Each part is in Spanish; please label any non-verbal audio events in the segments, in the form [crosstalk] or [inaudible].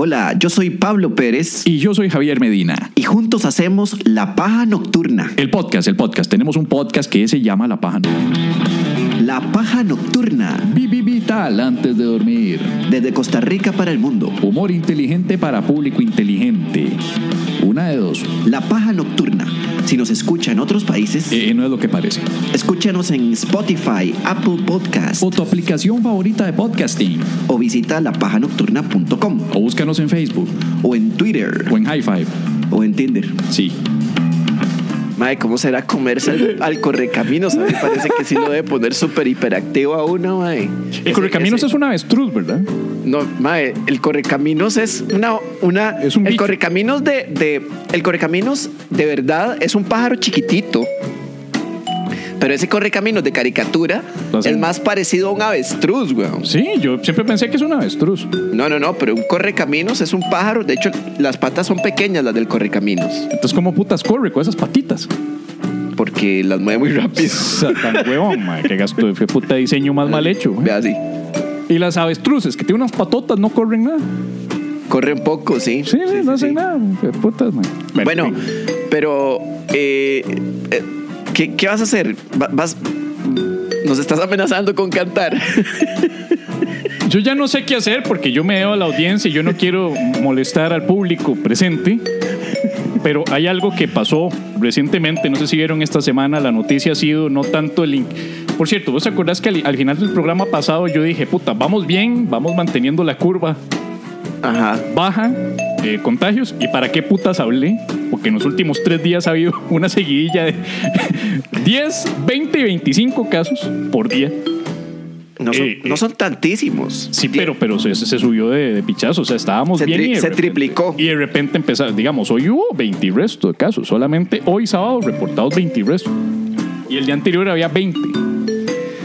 Hola, yo soy Pablo Pérez Y yo soy Javier Medina. y juntos hacemos La Paja Nocturna. El podcast, el podcast. Tenemos un podcast que se llama La Paja. La Paja Nocturna, vital antes de dormir. desde Costa Rica para el mundo. Humor inteligente para público inteligente. Una de dos. La Paja Nocturna. Si nos escucha en otros países, Eh, no es lo que parece. escúchanos en Spotify, Apple Podcast O tu aplicación favorita de podcasting. o visita lapajanocturna.com O búscanos en Facebook. o en Twitter O en High Five. o en Tinder. Sí. Mae, ¿cómo será comerse al, al correcaminos? A mí me parece que sí lo debe poner súper hiperactivo a uno, mae. El Correcaminos es un avestruz, ¿verdad? No, mae, el correcaminos es una, una Es un el bicho. correcaminos de, de el correcaminos de verdad es un pájaro chiquitito. Pero ese correcaminos de caricatura es más parecido a un avestruz, weón. Sí, yo siempre pensé que es un avestruz. No, no, no, pero un correcaminos es un pájaro. De hecho, las patas son pequeñas las del correcaminos, Entonces, ¿cómo putas corre con esas patitas? porque las mueve muy rápido. Tan huevón, que gasto qué puta diseño más mal hecho. Ve así. Y las avestruces, que tienen unas patotas, no corren nada. Corren poco, sí. Sí, Sí, no sí, hacen sí. nada. qué putas, mae. Bueno, pero eh, eh, ¿qué, qué vas a hacer? Va- Vas, nos estás amenazando con cantar. [laughs] Yo ya no sé qué hacer porque yo me debo a la audiencia y yo no quiero molestar al público presente. Pero hay algo que pasó recientemente, no sé si vieron esta semana, la noticia ha sido no tanto el... Por cierto, ¿vos acordás que al, al final del programa pasado yo dije, puta, vamos bien, vamos manteniendo la curva Ajá. baja, eh, contagios, y para qué putas hablé? Porque en los últimos tres días ha habido [laughs] una seguidilla de [laughs] 10, 20 y 25 casos por día. No son, Eh, no eh. son tantísimos. Sí, pero, pero se, se subió de, de pichazo. O sea, estábamos Se bien. tri- y se repente- triplicó. Y de repente empezó, digamos, hoy hubo 20 y resto de casos. Solamente hoy sábado reportados 20 y resto. Y el día anterior había 20.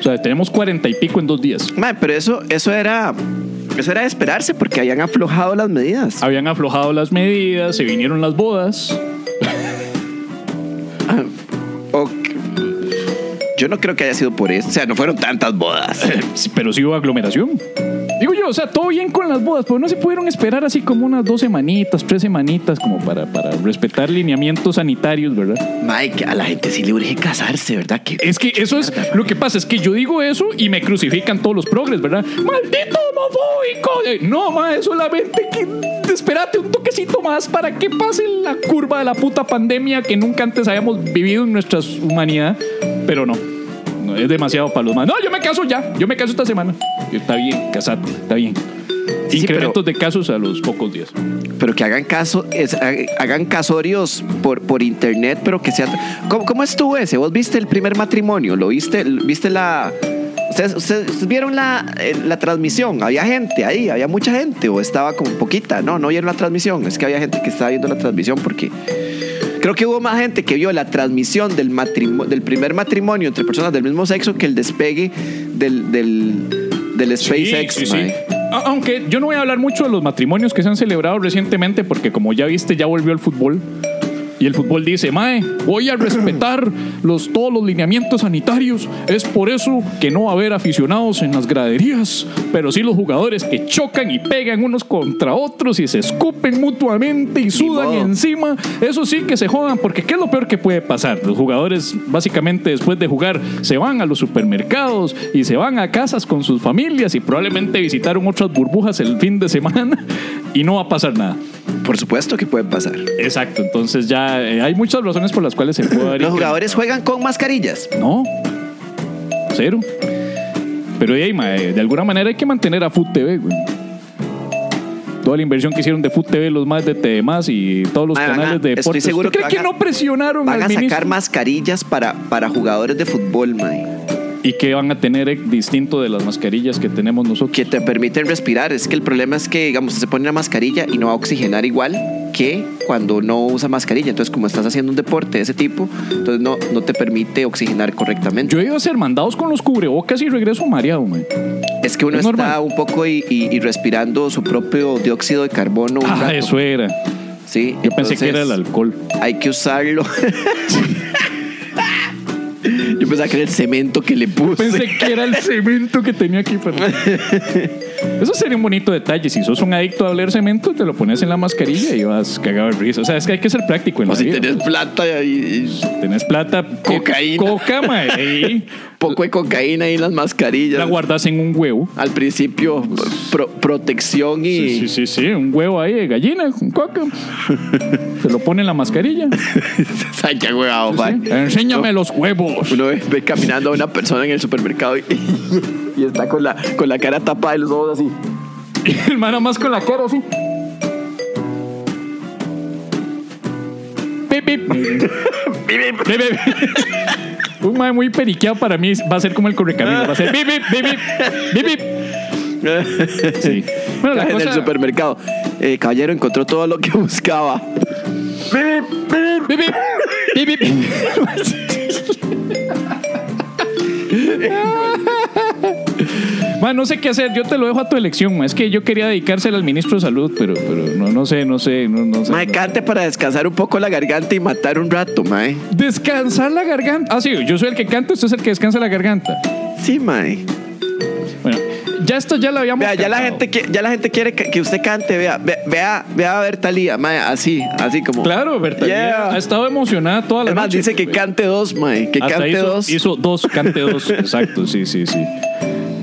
O sea, tenemos 40 y pico en dos días. Mae, pero eso, eso era. Eso era de esperarse porque habían aflojado las medidas. Habían aflojado las medidas, se vinieron las bodas. Ah. Yo no creo que haya sido por eso. O sea, no fueron tantas bodas. [laughs] Pero sí hubo aglomeración. Digo yo, o sea, todo bien con las bodas, pero no se pudieron esperar así como unas dos semanitas, tres semanitas, como para, para respetar lineamientos sanitarios, ¿verdad? Mike, a la gente sí le urge casarse, ¿verdad? Que Es que eso es lo que pasa, es que yo digo eso y me crucifican todos los progres, ¿verdad? ¡Maldito homofóbico! Eh, No, ma, es solamente que espérate un toquecito más para que pase la curva de la puta pandemia que nunca antes habíamos vivido en nuestra humanidad. Pero no, no es demasiado para los más. No, yo me caso ya, yo me caso esta semana. Está bien, casate, está bien. Sí, Incrementos de casos a los pocos días. pero que hagan caso, es- hagan casorios por, por internet, pero que sea. ¿Cómo, cómo estuvo ese? ¿Vos viste el primer matrimonio? ¿Lo viste? ¿Viste la. ¿Ustedes, ustedes- ustedes vieron la, eh, la transmisión? ¿Había gente ahí? ¿Había mucha gente? ¿O estaba como poquita? No, no vieron la transmisión. Es que había gente que estaba viendo la transmisión porque. Creo que hubo más gente que vio la transmisión del, primer matrimonio entre personas del mismo sexo que el despegue del, del, del SpaceX. Sí, sí, Aunque yo no voy a hablar mucho de los matrimonios que se han celebrado recientemente, porque como ya viste, ya volvió el fútbol. Y el fútbol dice, Mae, voy a respetar los, todos los lineamientos sanitarios. Es por eso que no va a haber aficionados en las graderías, pero sí los jugadores que chocan y pegan unos contra otros y se escupen mutuamente y sudan modo. encima. Eso sí que se jodan, porque ¿qué es lo peor que puede pasar? Los jugadores, básicamente, después de jugar, se van a los supermercados y se van a casas con sus familias y probablemente visitaron otras burbujas el fin de semana [laughs] y no va a pasar nada. Por supuesto que puede pasar. Exacto, entonces ya eh, hay muchas razones por las cuales se puede. Los jugadores juegan con mascarillas. No, cero. Pero de, ahí, mae, de alguna manera hay que mantener a Food TV, güey. Toda la inversión que hicieron de Food TV, los más de TV más y todos los canales de estoy deportes. seguro ¿Usted que cree que, no presionaron Van a ministro? sacar mascarillas para, para jugadores de fútbol, mae, ¿Y qué van a tener eh, distinto de las mascarillas que tenemos nosotros? que te permiten respirar. Es que el problema es que, digamos, se pone una mascarilla y no va a oxigenar igual que cuando no usa mascarilla. Entonces, como estás haciendo un deporte de ese tipo, entonces no, no te permite oxigenar correctamente. Yo he ido a ser mandados con los cubrebocas y regreso mareado, man. es que uno es está normal. un poco y, y- y respirando su propio dióxido de carbono. un Ah, rato. eso era. Sí, Yo pensé que era el alcohol. Hay que usarlo. [laughs] [laughs] Pensaba que era el cemento que le puse. Pensé que era el cemento que tenía aquí. Pero... [laughs] Eso sería un bonito detalle. Si sos un adicto a oler cemento, te lo pones en la mascarilla y vas cagado de risa. O sea, es que hay que ser práctico en o la si vida. tenés plata y, Tenés plata, Cocaína. coca, mae, [laughs] poco de cocaína ahí en las mascarillas. la guardas en un huevo. Al principio, pro- protección y. Sí, sí, sí, sí, un huevo ahí de gallina con coca. [laughs] Te lo pone en la mascarilla. [laughs] Ay, qué huevado, Sí. mae. Enséñame los huevos. Uno ve, ve caminando a una persona en el supermercado y, [laughs] y está con la, con la cara tapada y los ojos así. Y el man más con la cara así. Pip. Pip, pip. Un mae muy periqueado para mí va a ser como el correcaminos. Va a ser bip, bip, bip, bip, bip, bip. Sí. Bueno, la en el supermercado. Eh, caballero encontró todo lo que buscaba. Bip, bip, bip, bip. [laughs] [laughs] Man, no sé qué hacer, yo te lo dejo a tu elección. man. Es que yo quería dedicársela al ministro de salud, pero, pero no, no sé, no sé, no, no sé. Mae, cante para descansar un poco la garganta y matar un rato, mae. Descansar la garganta. Ah, sí, yo soy el que canta, usted es el que descansa la garganta. Sí, mae. Bueno, ya esto ya lo habíamos. Vea, ya la gente, que- ya la gente quiere que, que usted cante, vea, ve- vea, vea a Bertalía, mae, así, así como. Claro, Berta. Yeah. Ha estado emocionada toda la Es más, noche. dice que cante dos, mae, que Hasta cante hizo, dos. Hizo dos, cante dos. [laughs] Exacto, sí, sí, sí.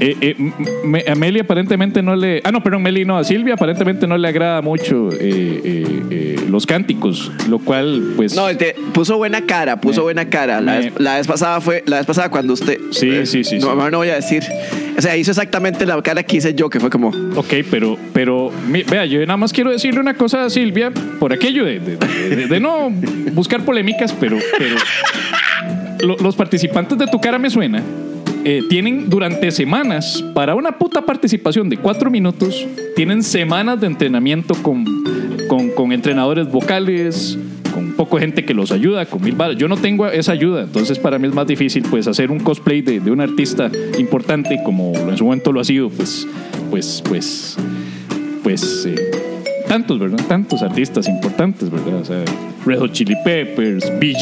Eh, eh, me- a Meli aparentemente no le. Ah, no, perdón, Meli no. A Silvia aparentemente no le agrada mucho eh, eh, eh, los cánticos, lo cual, pues. No, te puso buena cara, puso buena cara. La, vez, la vez pasada fue, la vez pasada cuando usted. Sí, eh, sí, sí, No, sí. no voy a decir. O sea, hizo exactamente la cara que hice yo, que fue como. Ok, pero, pero mi- vea, yo nada más quiero decirle una cosa a Silvia, por aquello de, de- de- de- de no buscar polémicas, pero, pero lo- los participantes de Tu Cara Me Suena eh, tienen durante semanas, para una puta participación de cuatro minutos, tienen semanas de entrenamiento con, con, con entrenadores vocales, con poco gente que los ayuda, con mil balas. Yo no tengo esa ayuda, entonces para mí es más difícil pues hacer un cosplay de, de un artista importante como en su momento lo ha sido, pues, pues, pues, pues, eh, tantos, ¿verdad? Tantos artistas importantes, ¿verdad? O sea, Red Hot Chili Peppers, Bee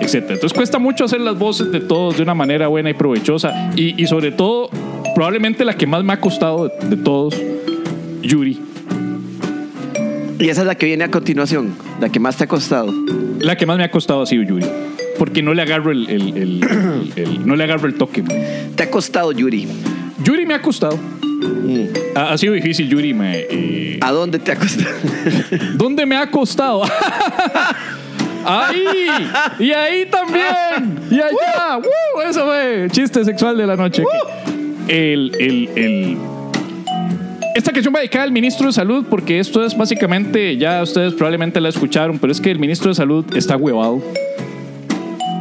Etcétera. Entonces cuesta mucho hacer las voces de todos de una manera buena y provechosa. Y, y sobre todo, probablemente la que más me ha costado de, de todos, Yuri. Y esa es la que viene a continuación, la que más te ha costado. La que más me ha costado ha sido Yuri. Porque no le agarro el, el- el- el- el- no le agarro el toque. Te ha costado, Yuri. Yuri me ha costado. Ha, ha sido difícil, Yuri. Me, eh, ¿A dónde te ha costado? ¿Dónde me ha costado? [laughs] Ahí. Y ahí también. Y allá. ¡Woo! Eso fue chiste sexual de la noche. El, el, el- Esta canción va dedicada al ministro de Salud porque esto es básicamente, ya ustedes probablemente la escucharon, pero es que el ministro de Salud está huevado.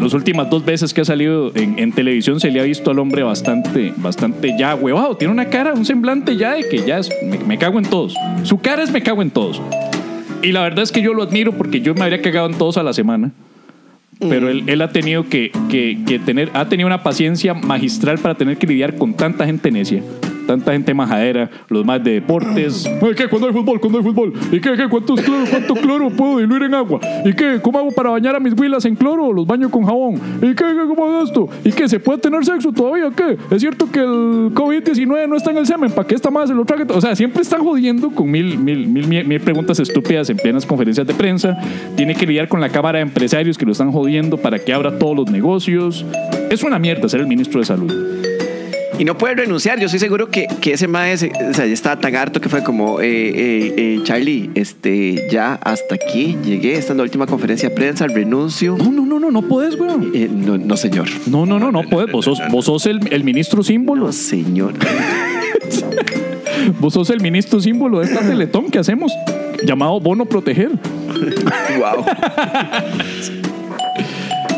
Las últimas dos veces que ha salido en, en televisión se le ha visto al hombre bastante, bastante ya huevado. Tiene una cara, un semblante ya de que ya es, me, me cago en todos. Su cara es me cago en todos. Y la verdad es que yo lo admiro porque yo me habría cagado en todos a la semana. Pero él, él ha tenido que, que- que tener, ha tenido una paciencia magistral para tener que lidiar con tanta gente necia, tanta gente majadera, los más de deportes. ¿Qué? ¿Cuándo hay fútbol? ¿Cuándo hay fútbol? ¿Y qué? qué? ¿Cuántos cloro, ¿Cuánto cloro puedo diluir en agua? ¿Y qué? ¿Cómo hago para bañar a mis huilas en cloro los baño con jabón? ¿Y qué? qué ¿Cómo es esto? ¿Y qué? ¿Se puede tener sexo todavía? ¿Qué? ¿Es cierto que el COVID-19 no está en el semen? ¿Para qué esta más se lo trague? O sea, siempre están jodiendo con mil, mil, mil, mil, mil preguntas estúpidas en plenas conferencias de prensa. Tiene que lidiar con la cámara de empresarios que lo están jodiendo para que abra todos los negocios. Es una mierda ser el ministro de salud. Y no puede renunciar. Yo estoy seguro que, que ese maestro, o sea, ya estaba tan harto que fue como, eh, eh, eh, Charlie, este, ya hasta aquí llegué. Esta es la última conferencia de prensa, renuncio. No, no, no, no, no puedes, weón. Eh, no, no, señor. No, no, no, no puedes. Vos sos, vos sos el, el ministro símbolo. No, señor. [laughs] Vos sos el ministro símbolo de esta teletón que hacemos, llamado Bono Proteger. [laughs] wow.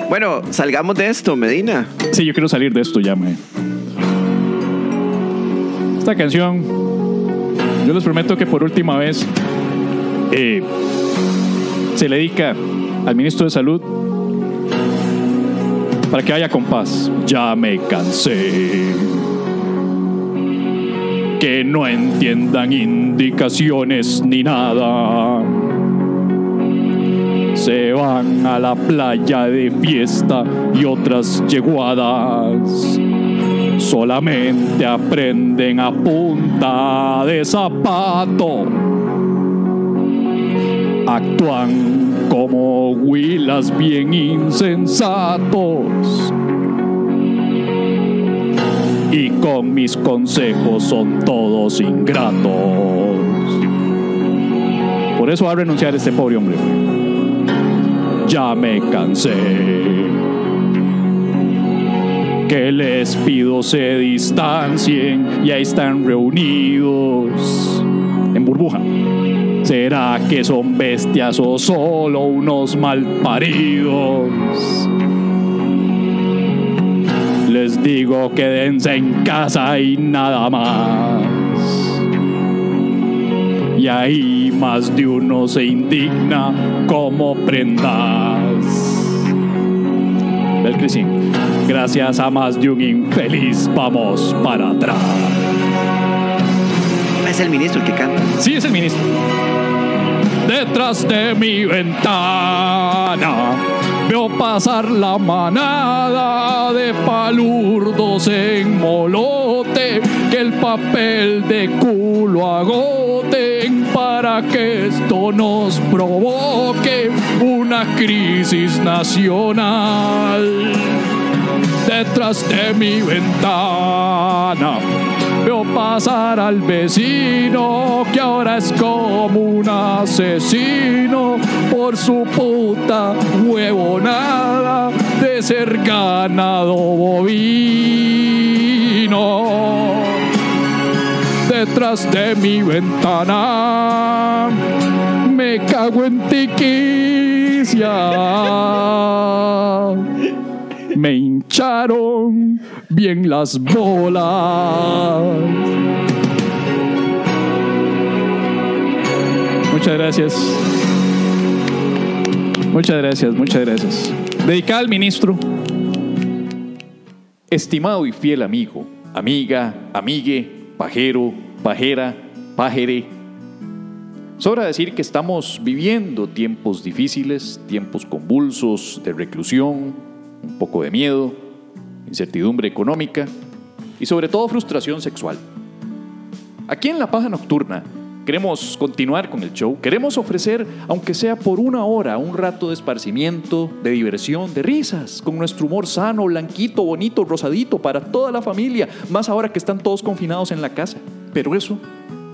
bueno, salgamos de esto, Medina. Sí, yo quiero salir de esto ya, me. Esta canción, yo les prometo que por última vez eh, se le dedica al ministro de Salud para que vaya con paz. Ya me cansé. Que no entiendan indicaciones ni nada. se van a la playa de fiesta y otras yeguadas. Solamente aprenden a punta de zapato. Actúan como huilas bien insensatos. Y con mis consejos son todos ingratos. Por eso va a renunciar este pobre hombre. Ya me cansé. Que les pido se distancien y ahí están reunidos en burbuja. ¿Será que son bestias o solo unos malparidos? Les digo quédense en casa y nada más. Y ahí más de uno se indigna como prendas. El Crisín. Gracias a más de un infeliz vamos para atrás. Es el ministro el que canta. Sí, es el ministro. Detrás de mi ventana veo pasar la manada de palurdos en molote que el papel de culo agoten para que esto nos provoque una crisis nacional. Detrás de mi ventana veo pasar al vecino que ahora es como un asesino por su puta huevonada de ser ganado bovino. Detrás de mi ventana me cago en tiquicia me hincharon bien las bolas. Muchas gracias. Muchas gracias, muchas gracias. Dedicada al ministro. Estimado y fiel amigo, amiga, amigue, pajero, pajera, pajere. Sobra decir que estamos viviendo tiempos difíciles, tiempos convulsos de reclusión, un poco de miedo, incertidumbre económica y sobre todo frustración sexual. Aquí en La Paja Nocturna queremos continuar con el show, queremos ofrecer, aunque sea por una hora, un rato de esparcimiento, de diversión, de risas, con nuestro humor sano, blanquito, bonito, rosadito para toda la familia, más ahora que están todos confinados en la casa. Pero eso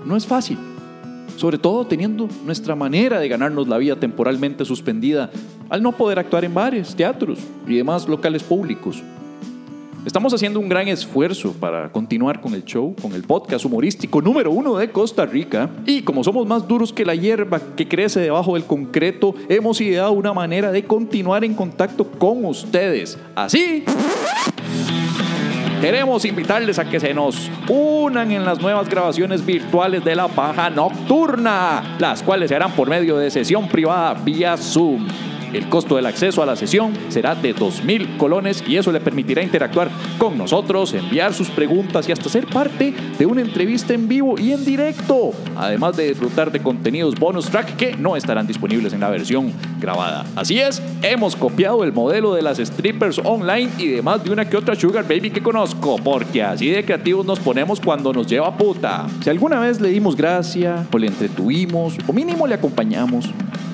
no es fácil sobre todo teniendo nuestra manera de ganarnos la vida temporalmente suspendida al no poder actuar en bares, teatros y demás locales públicos. Estamos haciendo un gran esfuerzo para continuar con el show, con el podcast humorístico número uno de Costa Rica. Y como somos más duros que la hierba que crece debajo del concreto, hemos ideado una manera de continuar en contacto con ustedes. Así Queremos invitarles a que se nos unan en las nuevas grabaciones virtuales de la paja nocturna, las cuales se harán por medio de sesión privada vía Zoom. El costo del acceso a la sesión será de 2.000 colones y eso le permitirá interactuar con nosotros, enviar sus preguntas y hasta ser parte de una entrevista en vivo y en directo. Además de disfrutar de contenidos bonus track que no estarán disponibles en la versión grabada. Así es, hemos copiado el modelo de las strippers online y de más de una que otra sugar baby que conozco, porque así de creativos nos ponemos cuando nos lleva puta. Si alguna vez le dimos gracia o le entretuvimos o mínimo le acompañamos,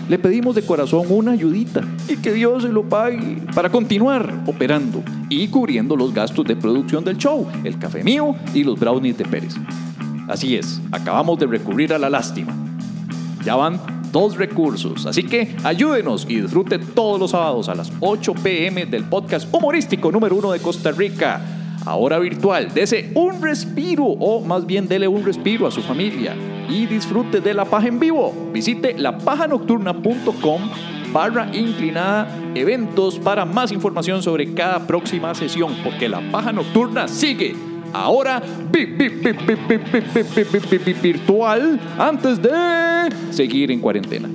le pedimos de corazón una ayudita y que Dios se lo pague para continuar operando y cubriendo los gastos de producción del show, el café mío y los brownies de Pérez. Así es, acabamos de recurrir a la lástima. Ya van dos recursos, así que ayúdenos y disfrute todos los sábados a las 8 pm del podcast humorístico número uno de Costa Rica. Ahora virtual, dese un respiro o más bien dele un respiro a su familia y disfrute de la paja en vivo. Visite lapajanocturna.com barra inclinada eventos para más información sobre cada próxima sesión, porque la paja nocturna sigue ahora virtual antes de seguir en cuarentena.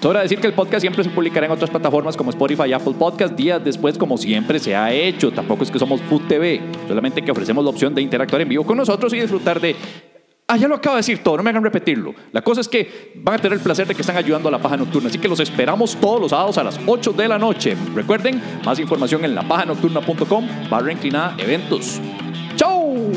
Sobra decir que el podcast siempre se publicará en otras plataformas como Spotify y Apple Podcast días después, como siempre se ha hecho. Tampoco es que somos Food TV, solamente que ofrecemos la opción de interactuar en vivo con nosotros y disfrutar de Ah, ya lo acabo de decir todo, no me hagan repetirlo. La cosa es que van a tener el placer de que están ayudando a la paja nocturna. Así que los esperamos todos los sábados a las 8 de la noche. Recuerden, más información en lapajanocturna.com barra inclinada eventos. ¡Chau!